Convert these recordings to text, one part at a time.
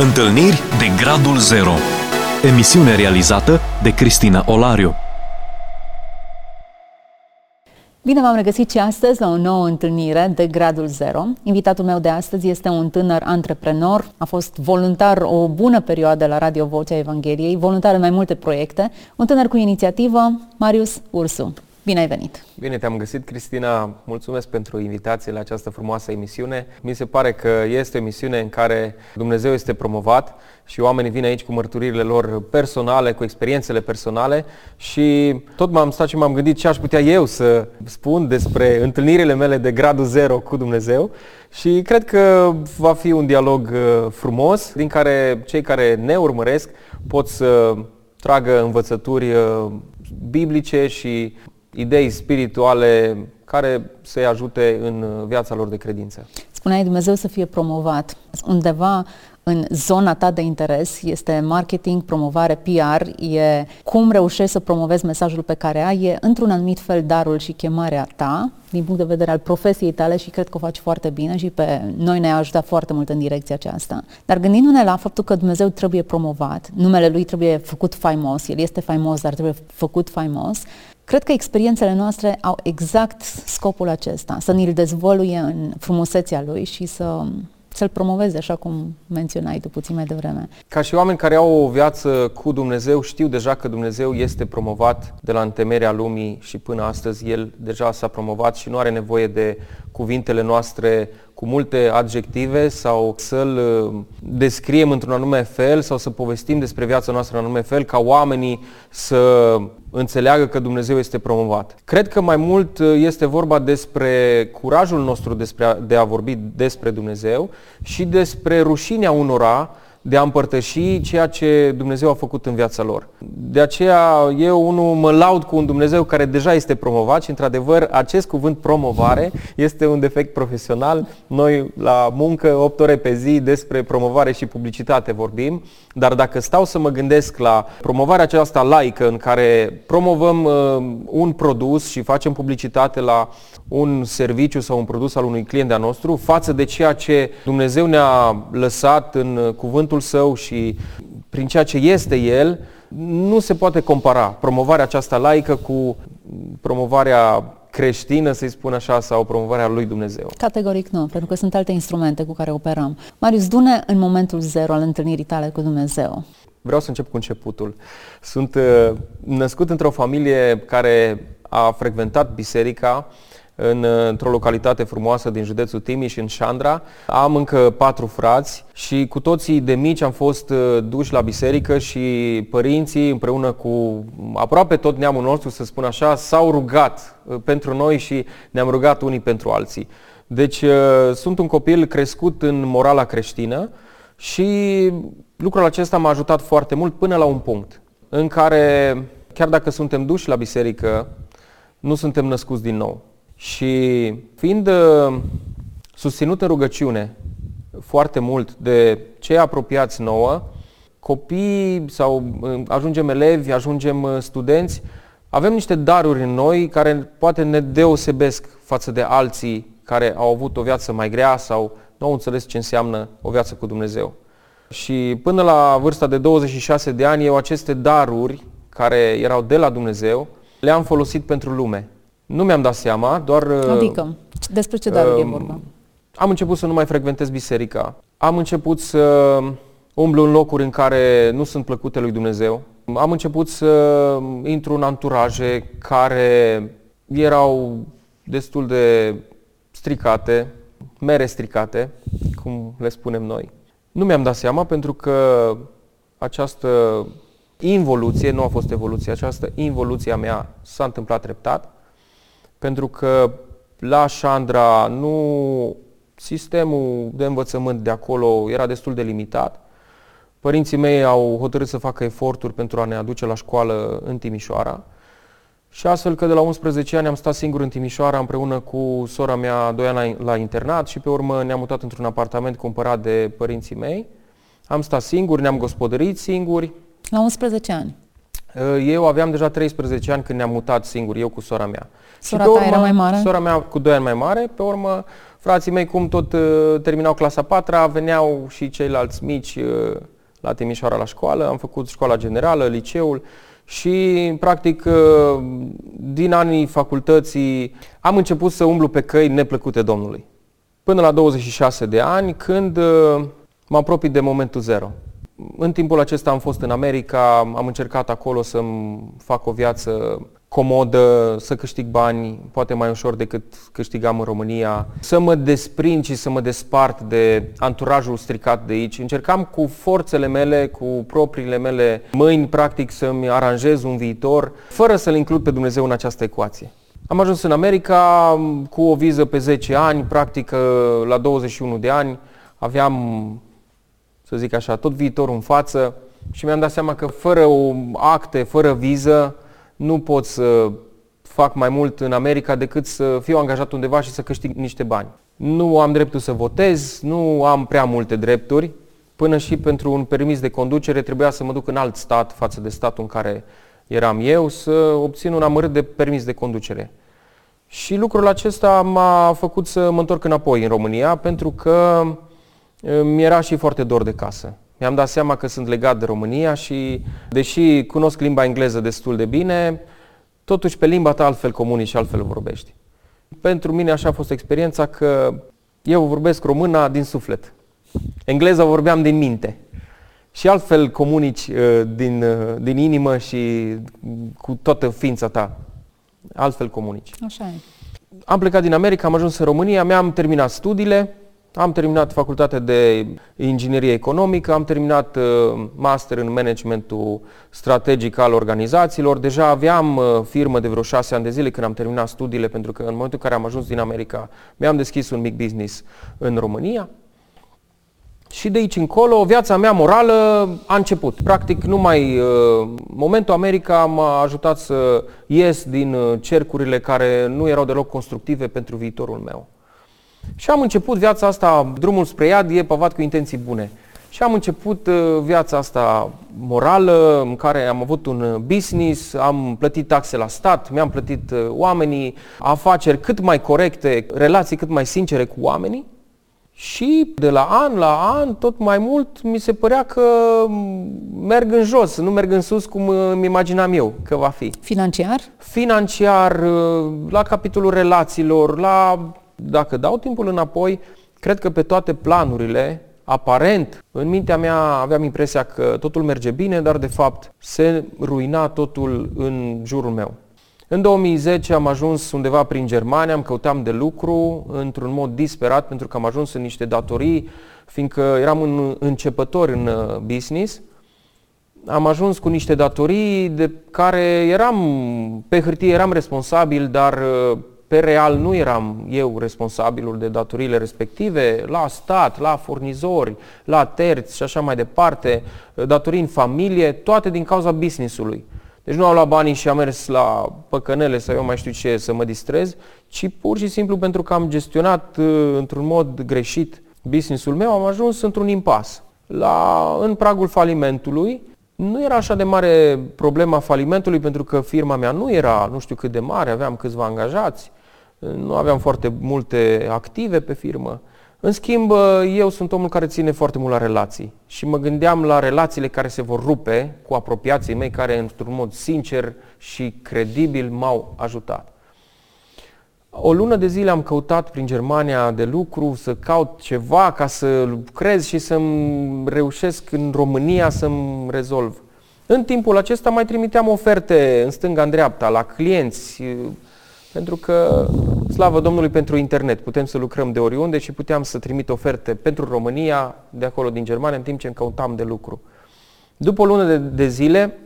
Întâlniri de Gradul Zero Emisiune realizată de Cristina Olariu Bine v-am regăsit și astăzi la o nouă întâlnire de Gradul Zero. Invitatul meu de astăzi este un tânăr antreprenor, a fost voluntar o bună perioadă la Radio Vocea Evangheliei, voluntar în mai multe proiecte, un tânăr cu inițiativă, Marius Ursu. Bine ai venit! Bine te-am găsit, Cristina. Mulțumesc pentru invitație la această frumoasă emisiune. Mi se pare că este o emisiune în care Dumnezeu este promovat și oamenii vin aici cu mărturirile lor personale, cu experiențele personale și tot m-am stat și m-am gândit ce aș putea eu să spun despre întâlnirile mele de gradul zero cu Dumnezeu și cred că va fi un dialog uh, frumos din care cei care ne urmăresc pot să tragă învățături uh, biblice și idei spirituale care să-i ajute în viața lor de credință. Spuneai Dumnezeu să fie promovat. Undeva în zona ta de interes este marketing, promovare, PR, e cum reușești să promovezi mesajul pe care ai, e într-un anumit fel darul și chemarea ta din punct de vedere al profesiei tale și cred că o faci foarte bine și pe noi ne-a ajutat foarte mult în direcția aceasta. Dar gândindu-ne la faptul că Dumnezeu trebuie promovat, numele Lui trebuie făcut faimos, El este faimos, dar trebuie făcut faimos, Cred că experiențele noastre au exact scopul acesta, să ne-l dezvoluie în frumusețea lui și să să-l promoveze, așa cum menționai tu puțin mai devreme. Ca și oameni care au o viață cu Dumnezeu, știu deja că Dumnezeu este promovat de la întemerea lumii și până astăzi El deja s-a promovat și nu are nevoie de cuvintele noastre cu multe adjective sau să-l uh, descriem într-un anume fel sau să povestim despre viața noastră în anume fel ca oamenii să înțeleagă că Dumnezeu este promovat. Cred că mai mult uh, este vorba despre curajul nostru despre, de a vorbi despre Dumnezeu și despre rușinea unora de a împărtăși ceea ce Dumnezeu a făcut în viața lor. De aceea eu unul mă laud cu un Dumnezeu care deja este promovat și într-adevăr acest cuvânt promovare este un defect profesional. Noi la muncă 8 ore pe zi despre promovare și publicitate vorbim, dar dacă stau să mă gândesc la promovarea aceasta laică în care promovăm uh, un produs și facem publicitate la un serviciu sau un produs al unui client de-a nostru față de ceea ce Dumnezeu ne-a lăsat în cuvântul Său și prin ceea ce este El, nu se poate compara promovarea aceasta laică cu promovarea creștină, să-i spun așa, sau promovarea lui Dumnezeu. Categoric nu, pentru că sunt alte instrumente cu care operăm. Marius, dune în momentul zero al întâlnirii tale cu Dumnezeu. Vreau să încep cu începutul. Sunt uh, născut într-o familie care a frecventat biserica, în, într-o localitate frumoasă din județul Timiș, în Șandra. Am încă patru frați și cu toții de mici am fost uh, duși la biserică și părinții împreună cu aproape tot neamul nostru, să spun așa, s-au rugat uh, pentru noi și ne-am rugat unii pentru alții. Deci uh, sunt un copil crescut în morala creștină și lucrul acesta m-a ajutat foarte mult până la un punct în care, chiar dacă suntem duși la biserică, nu suntem născuți din nou. Și fiind uh, susținut în rugăciune foarte mult de cei apropiați nouă, copii sau uh, ajungem elevi, ajungem uh, studenți, avem niște daruri în noi care poate ne deosebesc față de alții care au avut o viață mai grea sau nu au înțeles ce înseamnă o viață cu Dumnezeu. Și până la vârsta de 26 de ani, eu aceste daruri care erau de la Dumnezeu, le-am folosit pentru lume. Nu mi-am dat seama, doar... Uh, adică, despre ce daruri uh, e um, vorba? Am început să nu mai frecventez biserica. Am început să umblu în locuri în care nu sunt plăcute lui Dumnezeu. Am început să intru în anturaje care erau destul de stricate, mere stricate, cum le spunem noi. Nu mi-am dat seama pentru că această involuție, nu a fost evoluție, această involuție a mea s-a întâmplat treptat pentru că la Șandra nu sistemul de învățământ de acolo era destul de limitat. Părinții mei au hotărât să facă eforturi pentru a ne aduce la școală în Timișoara și astfel că de la 11 ani am stat singur în Timișoara împreună cu sora mea doi ani la, la internat și pe urmă ne-am mutat într-un apartament cumpărat de părinții mei. Am stat singur, ne-am gospodărit singuri. La 11 ani? Eu aveam deja 13 ani când ne-am mutat singur, eu cu sora mea. Sora ta urmă, era mai mare? Sora mea cu 2 ani mai mare, pe urmă frații mei, cum tot uh, terminau clasa 4 veneau și ceilalți mici uh, la Timișoara la școală, am făcut școala generală, liceul și practic uh, din anii facultății am început să umblu pe căi neplăcute Domnului. Până la 26 de ani, când uh, mă apropii de momentul zero. În timpul acesta am fost în America, am încercat acolo să-mi fac o viață comodă, să câștig bani, poate mai ușor decât câștigam în România, să mă desprind și să mă despart de anturajul stricat de aici. Încercam cu forțele mele, cu propriile mele mâini, practic, să-mi aranjez un viitor, fără să-L includ pe Dumnezeu în această ecuație. Am ajuns în America cu o viză pe 10 ani, practic la 21 de ani aveam, să zic așa, tot viitorul în față și mi-am dat seama că fără o acte, fără viză, nu pot să fac mai mult în America decât să fiu angajat undeva și să câștig niște bani. Nu am dreptul să votez, nu am prea multe drepturi. Până și pentru un permis de conducere trebuia să mă duc în alt stat față de statul în care eram eu să obțin un amărât de permis de conducere. Și lucrul acesta m-a făcut să mă întorc înapoi în România pentru că mi era și foarte dor de casă. Mi-am dat seama că sunt legat de România și, deși cunosc limba engleză destul de bine, totuși pe limba ta altfel comunici și altfel vorbești. Pentru mine așa a fost experiența că eu vorbesc româna din suflet. Engleza vorbeam din minte. Și altfel comunici uh, din, uh, din inimă și cu toată ființa ta. Altfel comunici. Așa e. Am plecat din America, am ajuns în România, mi-am terminat studiile, am terminat facultatea de inginerie economică, am terminat uh, master în managementul strategic al organizațiilor. Deja aveam uh, firmă de vreo șase ani de zile când am terminat studiile, pentru că în momentul în care am ajuns din America, mi-am deschis un mic business în România. Și de aici încolo, viața mea morală a început. Practic, numai uh, momentul America m-a ajutat să ies din cercurile care nu erau deloc constructive pentru viitorul meu. Și am început viața asta, drumul spre iad e pavat cu intenții bune. Și am început uh, viața asta morală, în care am avut un uh, business, am plătit taxe la stat, mi-am plătit uh, oamenii, afaceri cât mai corecte, relații cât mai sincere cu oamenii. Și de la an la an, tot mai mult, mi se părea că merg în jos, nu merg în sus cum îmi imaginam eu că va fi. Financiar? Financiar, la capitolul relațiilor, la dacă dau timpul înapoi, cred că pe toate planurile, aparent, în mintea mea aveam impresia că totul merge bine, dar de fapt se ruina totul în jurul meu. În 2010 am ajuns undeva prin Germania, am căutam de lucru într-un mod disperat pentru că am ajuns în niște datorii, fiindcă eram un începător în uh, business. Am ajuns cu niște datorii de care eram, pe hârtie eram responsabil, dar uh, pe real nu eram eu responsabilul de datoriile respective, la stat, la furnizori, la terți și așa mai departe, datorii în familie, toate din cauza businessului. Deci nu am luat banii și am mers la păcănele sau eu mai știu ce să mă distrez, ci pur și simplu pentru că am gestionat uh, într-un mod greșit businessul meu, am ajuns într-un impas. La, în pragul falimentului, nu era așa de mare problema falimentului pentru că firma mea nu era nu știu cât de mare, aveam câțiva angajați, nu aveam foarte multe active pe firmă. În schimb, eu sunt omul care ține foarte mult la relații și mă gândeam la relațiile care se vor rupe cu apropiații mei care într-un mod sincer și credibil m-au ajutat. O lună de zile am căutat prin Germania de lucru, să caut ceva ca să lucrez și să-mi reușesc în România să-mi rezolv. În timpul acesta mai trimiteam oferte în stânga, în dreapta, la clienți, pentru că, slavă Domnului pentru internet, putem să lucrăm de oriunde și puteam să trimit oferte pentru România, de acolo din Germania, în timp ce căutam de lucru. După o lună de, de zile,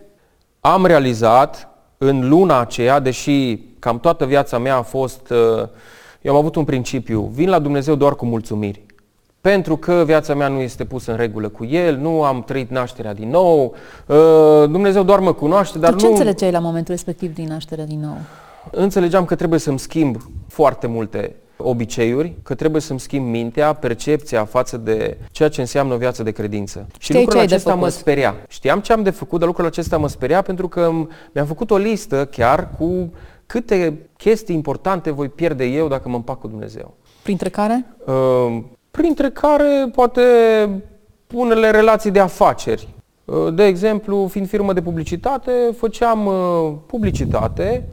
am realizat în luna aceea, deși cam toată viața mea a fost, uh, eu am avut un principiu, vin la Dumnezeu doar cu mulțumiri. Pentru că viața mea nu este pusă în regulă cu El, nu am trăit nașterea din nou, uh, Dumnezeu doar mă cunoaște, dar tu ce nu... ce înțelegeai la momentul respectiv din nașterea din nou? Înțelegeam că trebuie să-mi schimb foarte multe obiceiuri, că trebuie să-mi schimb mintea, percepția față de ceea ce înseamnă o viață de credință. Știai și lucrul acesta mă speria. Știam ce am de făcut, dar lucrul acesta mă speria pentru că mi-am făcut o listă chiar cu câte chestii importante voi pierde eu dacă mă împac cu Dumnezeu. Printre care? Uh, printre care poate unele relații de afaceri. Uh, de exemplu, fiind firmă de publicitate, făceam uh, publicitate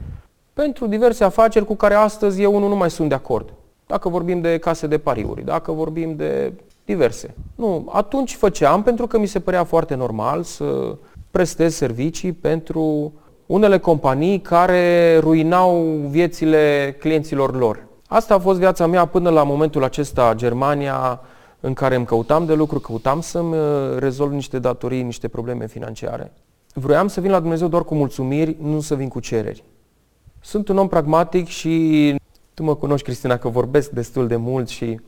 pentru diverse afaceri cu care astăzi eu nu mai sunt de acord. Dacă vorbim de case de pariuri, dacă vorbim de diverse. Nu, atunci făceam pentru că mi se părea foarte normal să prestez servicii pentru unele companii care ruinau viețile clienților lor. Asta a fost viața mea până la momentul acesta, Germania, în care îmi căutam de lucru, căutam să-mi uh, rezolv niște datorii, niște probleme financiare. Vroiam să vin la Dumnezeu doar cu mulțumiri, nu să vin cu cereri. Sunt un om pragmatic și tu mă cunoști, Cristina, că vorbesc destul de mult și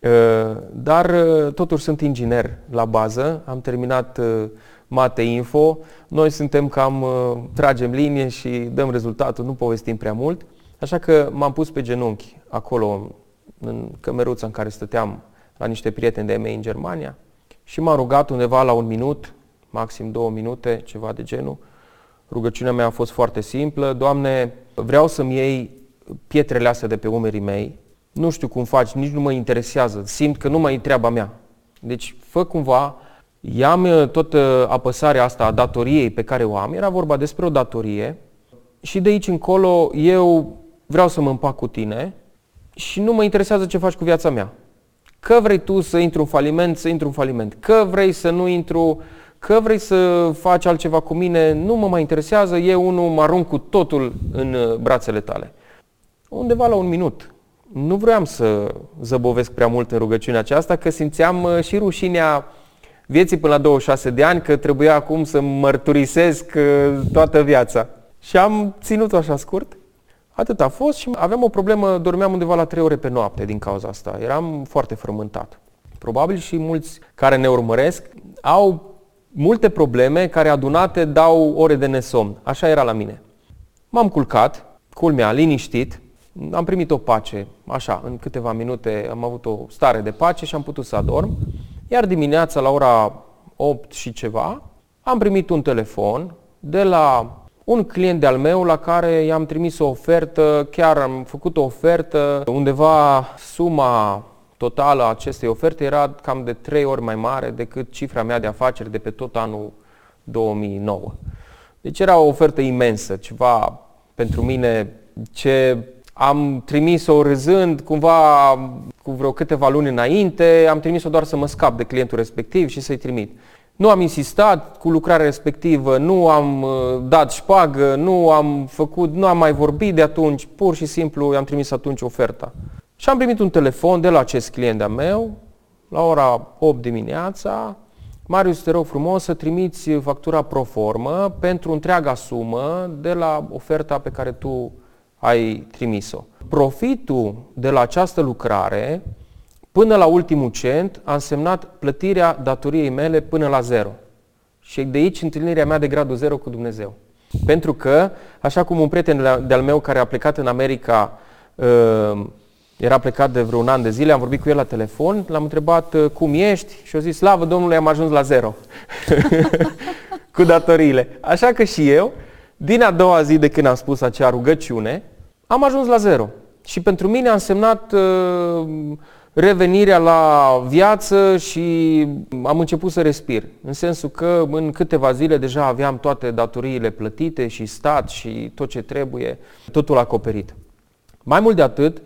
uh, dar uh, totuși sunt inginer la bază, am terminat Mate Info. Noi suntem cam, tragem linie și dăm rezultatul, nu povestim prea mult. Așa că m-am pus pe genunchi acolo, în cămeruța în care stăteam la niște prieteni de mei în Germania și m-a rugat undeva la un minut, maxim două minute, ceva de genul. Rugăciunea mea a fost foarte simplă. Doamne, vreau să-mi iei pietrele astea de pe umerii mei. Nu știu cum faci, nici nu mă interesează. Simt că nu mai e treaba mea. Deci, fă cumva, ia-mi uh, tot uh, apăsarea asta a datoriei pe care o am. Era vorba despre o datorie și de aici încolo eu vreau să mă împac cu tine și nu mă interesează ce faci cu viața mea. Că vrei tu să intri în faliment, să intru în faliment. Că vrei să nu intru, că vrei să faci altceva cu mine, nu mă mai interesează, eu unul mă arunc cu totul în uh, brațele tale. Undeva la un minut. Nu vreau să zăbovesc prea mult în rugăciunea aceasta, că simțeam uh, și rușinea vieții până la 26 de ani, că trebuia acum să mărturisesc uh, toată viața. Și am ținut-o așa scurt Atât a fost și aveam o problemă, dormeam undeva la 3 ore pe noapte din cauza asta. Eram foarte frământat. Probabil și mulți care ne urmăresc au multe probleme care adunate dau ore de nesomn. Așa era la mine. M-am culcat, culmea, liniștit, am primit o pace, așa, în câteva minute am avut o stare de pace și am putut să adorm. Iar dimineața la ora 8 și ceva am primit un telefon de la un client de-al meu la care i-am trimis o ofertă, chiar am făcut o ofertă, undeva suma totală a acestei oferte era cam de trei ori mai mare decât cifra mea de afaceri de pe tot anul 2009. Deci era o ofertă imensă, ceva pentru mine ce am trimis-o râzând cumva cu vreo câteva luni înainte, am trimis-o doar să mă scap de clientul respectiv și să-i trimit. Nu am insistat cu lucrarea respectivă, nu am uh, dat șpagă, nu am făcut, nu am mai vorbit de atunci, pur și simplu i-am trimis atunci oferta. Și am primit un telefon de la acest client de-a meu, la ora 8 dimineața, Marius, te rog frumos să trimiți factura pro formă pentru întreaga sumă de la oferta pe care tu ai trimis-o. Profitul de la această lucrare Până la ultimul cent a însemnat plătirea datoriei mele până la zero. Și de aici întâlnirea mea de gradul zero cu Dumnezeu. Pentru că, așa cum un prieten de-al meu care a plecat în America, uh, era plecat de vreun an de zile, am vorbit cu el la telefon, l-am întrebat uh, cum ești și a zis, slavă Domnului, am ajuns la zero cu datoriile. Așa că și eu, din a doua zi de când am spus acea rugăciune, am ajuns la zero. Și pentru mine a însemnat uh, revenirea la viață și am început să respir. În sensul că în câteva zile deja aveam toate datoriile plătite și stat și tot ce trebuie, totul acoperit. Mai mult de atât,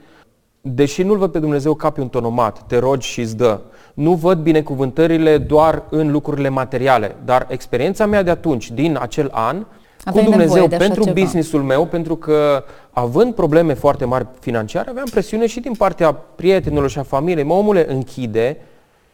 deși nu-L văd pe Dumnezeu ca pe un tonomat, te rogi și îți dă, nu văd binecuvântările doar în lucrurile materiale, dar experiența mea de atunci, din acel an, Aveai cu Dumnezeu pentru ceva. businessul meu, pentru că având probleme foarte mari financiare, aveam presiune și din partea prietenilor și a familiei. Mă, omule, închide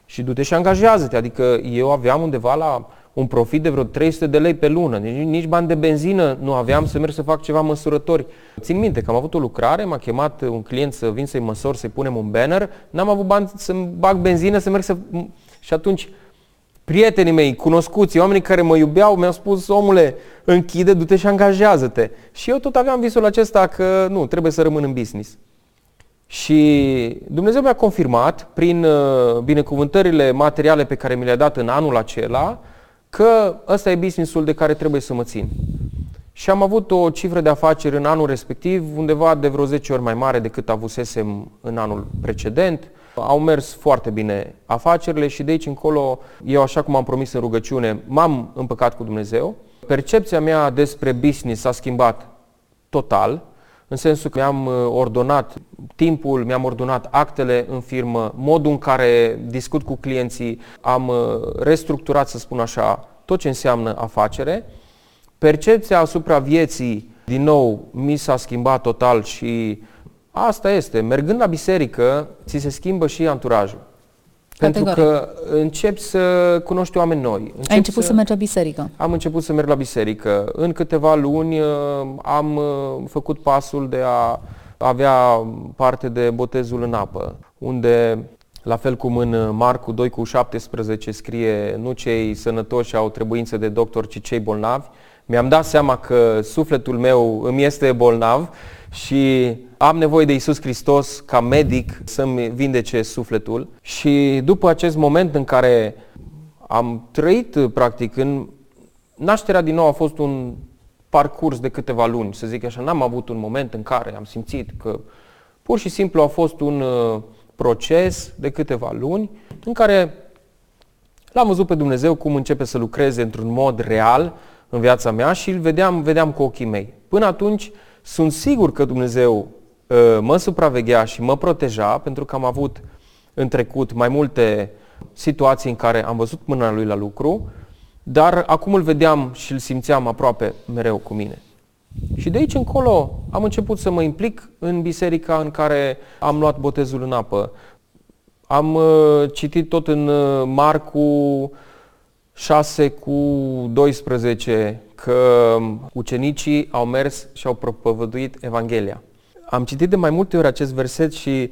și du-te și angajează-te. Adică eu aveam undeva la un profit de vreo 300 de lei pe lună. Nici, nici bani de benzină nu aveam să merg să fac ceva măsurători. Țin minte că am avut o lucrare, m-a chemat un client să vin să-i măsor, să-i punem un banner, n-am avut bani să-mi bag benzină, să merg să... Și atunci prietenii mei, cunoscuții, oamenii care mă iubeau, mi-au spus, omule, închide, du-te și angajează-te. Și eu tot aveam visul acesta că nu, trebuie să rămân în business. Și Dumnezeu mi-a confirmat, prin uh, binecuvântările materiale pe care mi le-a dat în anul acela, că ăsta e businessul de care trebuie să mă țin. și am avut o cifră de afaceri în anul respectiv undeva de vreo 10 ori mai mare decât avusesem în anul precedent. Au mers foarte bine afacerile și de aici încolo, eu așa cum am promis în rugăciune, m-am împăcat cu Dumnezeu. Percepția mea despre business s-a schimbat total, în sensul că mi-am uh, ordonat timpul, mi-am ordonat actele în firmă, modul în care discut cu clienții, am uh, restructurat, să spun așa, tot ce înseamnă afacere. Percepția asupra vieții, din nou, mi s-a schimbat total și asta este. Mergând la biserică, ți se schimbă și anturajul. Pentru că încep să cunoști oameni noi. Încep Ai început să, să mergi la biserică? Am început să merg la biserică. În câteva luni uh, am uh, făcut pasul de a avea parte de botezul în apă, unde la fel cum în Marcu 2 cu 17 scrie nu cei sănătoși au trebuință de doctor, ci cei bolnavi, mi-am dat seama că sufletul meu îmi este bolnav și am nevoie de Isus Hristos ca medic să-mi vindece sufletul. Și după acest moment în care am trăit practic în nașterea din nou a fost un parcurs de câteva luni, să zic așa, n-am avut un moment în care am simțit că pur și simplu a fost un uh, proces de câteva luni în care l-am văzut pe Dumnezeu cum începe să lucreze într-un mod real în viața mea și îl vedeam, vedeam cu ochii mei. Până atunci sunt sigur că Dumnezeu uh, mă supraveghea și mă proteja pentru că am avut în trecut mai multe situații în care am văzut mâna lui la lucru, dar acum îl vedeam și îl simțeam aproape mereu cu mine. Și de aici încolo am început să mă implic în biserica în care am luat botezul în apă. Am uh, citit tot în uh, Marcu 6 cu 12 că ucenicii au mers și au propovăduit Evanghelia. Am citit de mai multe ori acest verset și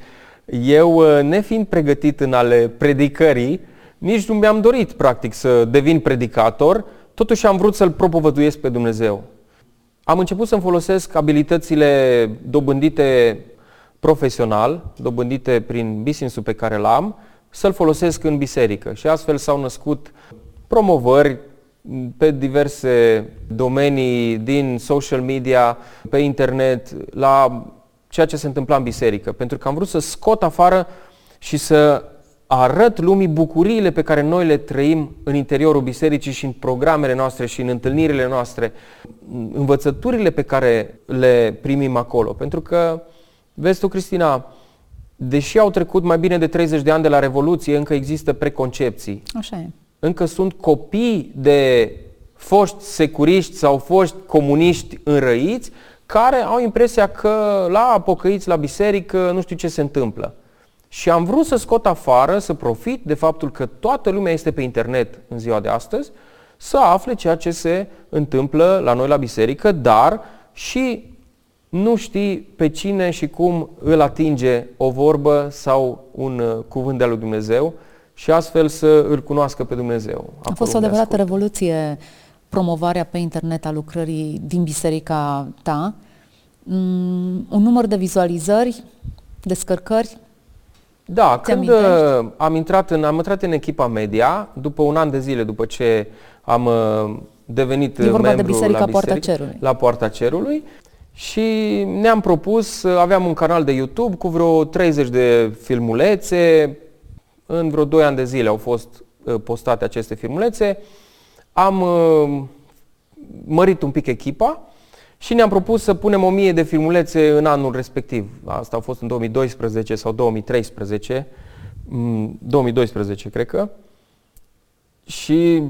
eu, uh, nefiind pregătit în ale predicării, nici nu mi-am dorit, practic, să devin predicator, totuși am vrut să-L propovăduiesc pe Dumnezeu. Am început să-mi folosesc abilitățile dobândite profesional, dobândite prin business-ul pe care l-am, să-l folosesc în biserică. Și astfel s-au născut promovări pe diverse domenii din social media, pe internet, la ceea ce se întâmpla în biserică. Pentru că am vrut să scot afară și să arăt lumii bucuriile pe care noi le trăim în interiorul bisericii și în programele noastre și în întâlnirile noastre, învățăturile pe care le primim acolo. Pentru că, vezi tu, Cristina, deși au trecut mai bine de 30 de ani de la Revoluție, încă există preconcepții. Așa e. Încă sunt copii de foști securiști sau foști comuniști înrăiți care au impresia că la pocăiți la biserică nu știu ce se întâmplă. Și am vrut să scot afară, să profit de faptul că toată lumea este pe internet în ziua de astăzi, să afle ceea ce se întâmplă la noi la biserică, dar și nu știi pe cine și cum îl atinge o vorbă sau un uh, cuvânt de al lui Dumnezeu și astfel să îl cunoască pe Dumnezeu. A fost o adevărată revoluție promovarea pe internet a lucrării din biserica ta. Mm, un număr de vizualizări, descărcări, da, când uh, am intrat, în, am intrat în echipa media, după un an de zile după ce am uh, devenit e vorba membru de biserica la, Poarta Cerului. la Poarta Cerului și ne-am propus, uh, aveam un canal de YouTube cu vreo 30 de filmulețe, în vreo 2 ani de zile au fost postate aceste filmulețe, am mărit un pic echipa și ne-am propus să punem o mie de filmulețe în anul respectiv. Asta a fost în 2012 sau 2013, 2012 mm, cred că. Și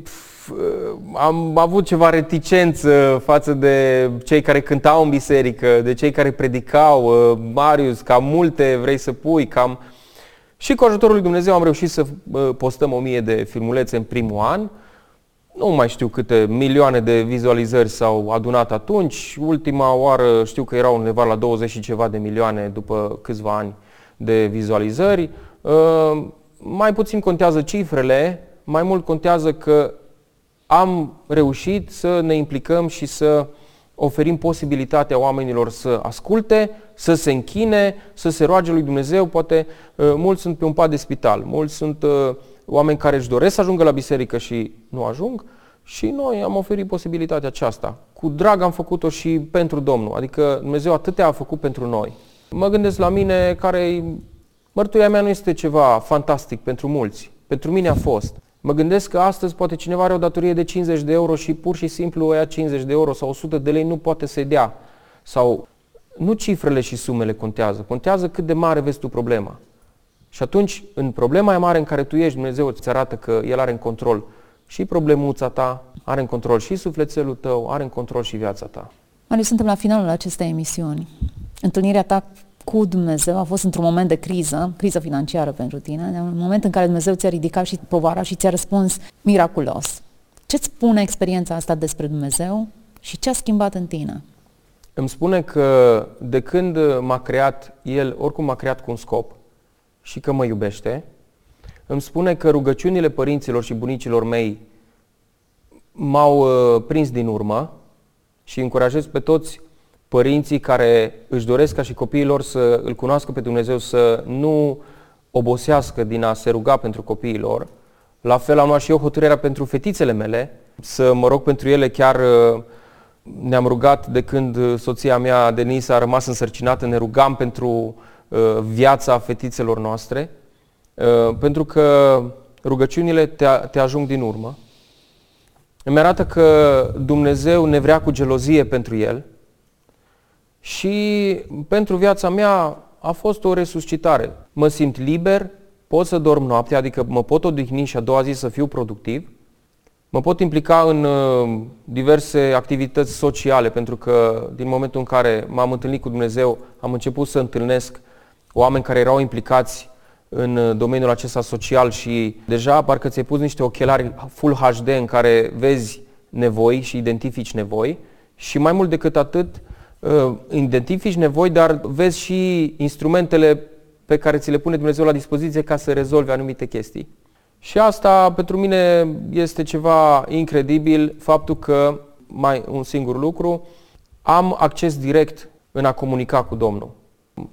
am avut ceva reticență față de cei care cântau în biserică, de cei care predicau, ă, Marius, cam multe vrei să pui, cam... Și cu ajutorul lui Dumnezeu am reușit să postăm o mie de filmulețe în primul an nu mai știu câte milioane de vizualizări s-au adunat atunci. Ultima oară știu că erau undeva la 20 și ceva de milioane după câțiva ani de vizualizări. Uh, mai puțin contează cifrele, mai mult contează că am reușit să ne implicăm și să oferim posibilitatea oamenilor să asculte, să se închine, să se roage lui Dumnezeu. Poate uh, mulți sunt pe un pat de spital, mulți sunt uh, oameni care își doresc să ajungă la biserică și nu ajung Și noi am oferit posibilitatea aceasta. Cu drag am făcut-o și pentru Domnul. Adică Dumnezeu atâtea a făcut pentru noi. Mă gândesc la mine care mărturia mea nu este ceva fantastic pentru mulți. Pentru mine a fost. Mă gândesc că astăzi poate cineva are o datorie de 50 de euro și pur și simplu o ia 50 de euro sau 100 de lei nu poate să-i dea. Sau nu cifrele și sumele contează, contează cât de mare vezi tu problema. Și atunci, în problema mare în care tu ești, Dumnezeu îți arată că El are în control și problemuța ta, are în control și sufletelul tău, are în control și viața ta. Marius, suntem la finalul acestei emisiuni. Întâlnirea ta cu Dumnezeu a fost într-un moment de criză, criză financiară pentru tine, în moment în care Dumnezeu ți-a ridicat și povara și ți-a răspuns miraculos. Ce-ți spune experiența asta despre Dumnezeu și ce a schimbat în tine? Îmi spune că de când m-a creat El, oricum m-a creat cu un scop și că mă iubește, îmi spune că rugăciunile părinților și bunicilor mei m-au uh, prins din urmă și încurajez pe toți părinții care își doresc ca și copiilor să îl cunoască pe Dumnezeu, să nu obosească din a se ruga pentru copiilor. La fel am luat și eu hotărârea pentru fetițele mele, să mă rog pentru ele chiar uh, ne-am rugat de când soția mea, Denisa, a rămas însărcinată, ne rugam pentru uh, viața fetițelor noastre, uh, pentru că rugăciunile te, te ajung din urmă. Îmi arată că Dumnezeu ne vrea cu gelozie pentru El și pentru viața mea a fost o resuscitare. Mă simt liber, pot să dorm noaptea, adică mă pot odihni și a doua zi să fiu productiv Mă pot implica în uh, diverse activități sociale, pentru că din momentul în care m-am întâlnit cu Dumnezeu, am început să întâlnesc oameni care erau implicați în uh, domeniul acesta social și deja parcă ți-ai pus niște ochelari Full HD în care vezi nevoi și identifici nevoi și mai mult decât atât, uh, identifici nevoi, dar vezi și instrumentele pe care ți le pune Dumnezeu la dispoziție ca să rezolvi anumite chestii. Și asta pentru mine este ceva incredibil, faptul că, mai un singur lucru, am acces direct în a comunica cu Domnul.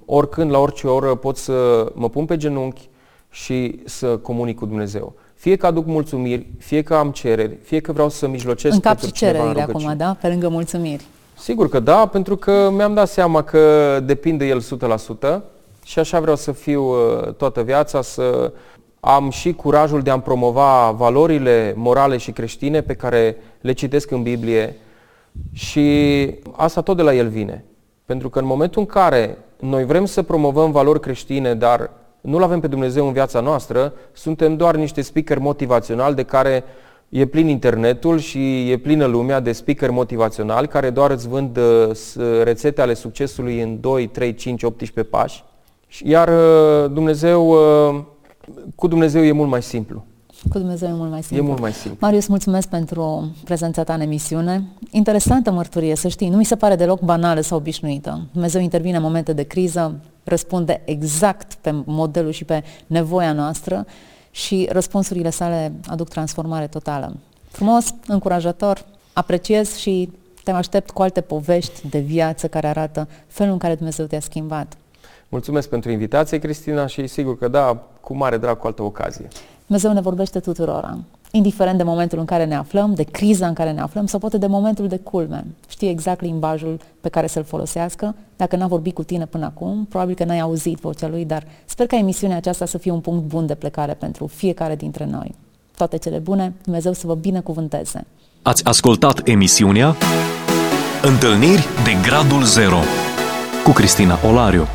Oricând, la orice oră, pot să mă pun pe genunchi și să comunic cu Dumnezeu. Fie că aduc mulțumiri, fie că am cereri, fie că vreau să mijlocesc în cap și cererile acum, da? Pe lângă mulțumiri. Sigur că da, pentru că mi-am dat seama că depinde el 100% și așa vreau să fiu uh, toată viața, să am și curajul de a promova valorile morale și creștine pe care le citesc în Biblie și asta tot de la el vine. Pentru că în momentul în care noi vrem să promovăm valori creștine, dar nu-L avem pe Dumnezeu în viața noastră, suntem doar niște speaker motivaționali de care e plin internetul și e plină lumea de speaker motivaționali care doar îți vând uh, rețete ale succesului în 2, 3, 5, 18 pași. Iar uh, Dumnezeu uh, cu Dumnezeu e mult mai simplu. Cu Dumnezeu e mult mai simplu. E mult mai simplu. Marius, mulțumesc pentru prezența ta în emisiune. Interesantă mărturie, să știi. Nu mi se pare deloc banală sau obișnuită. Dumnezeu intervine în momente de criză, răspunde exact pe modelul și pe nevoia noastră și răspunsurile sale aduc transformare totală. Frumos, încurajator, apreciez și te aștept cu alte povești de viață care arată felul în care Dumnezeu te-a schimbat. Mulțumesc pentru invitație, Cristina, și sigur că da, cu mare drag cu altă ocazie. Dumnezeu ne vorbește tuturora, indiferent de momentul în care ne aflăm, de criza în care ne aflăm sau poate de momentul de culme. Știe exact limbajul pe care să-l folosească. Dacă n-a vorbit cu tine până acum, probabil că n-ai auzit vocea lui, dar sper ca emisiunea aceasta să fie un punct bun de plecare pentru fiecare dintre noi. Toate cele bune, Dumnezeu să vă binecuvânteze. Ați ascultat emisiunea Întâlniri de Gradul Zero cu Cristina Olariu.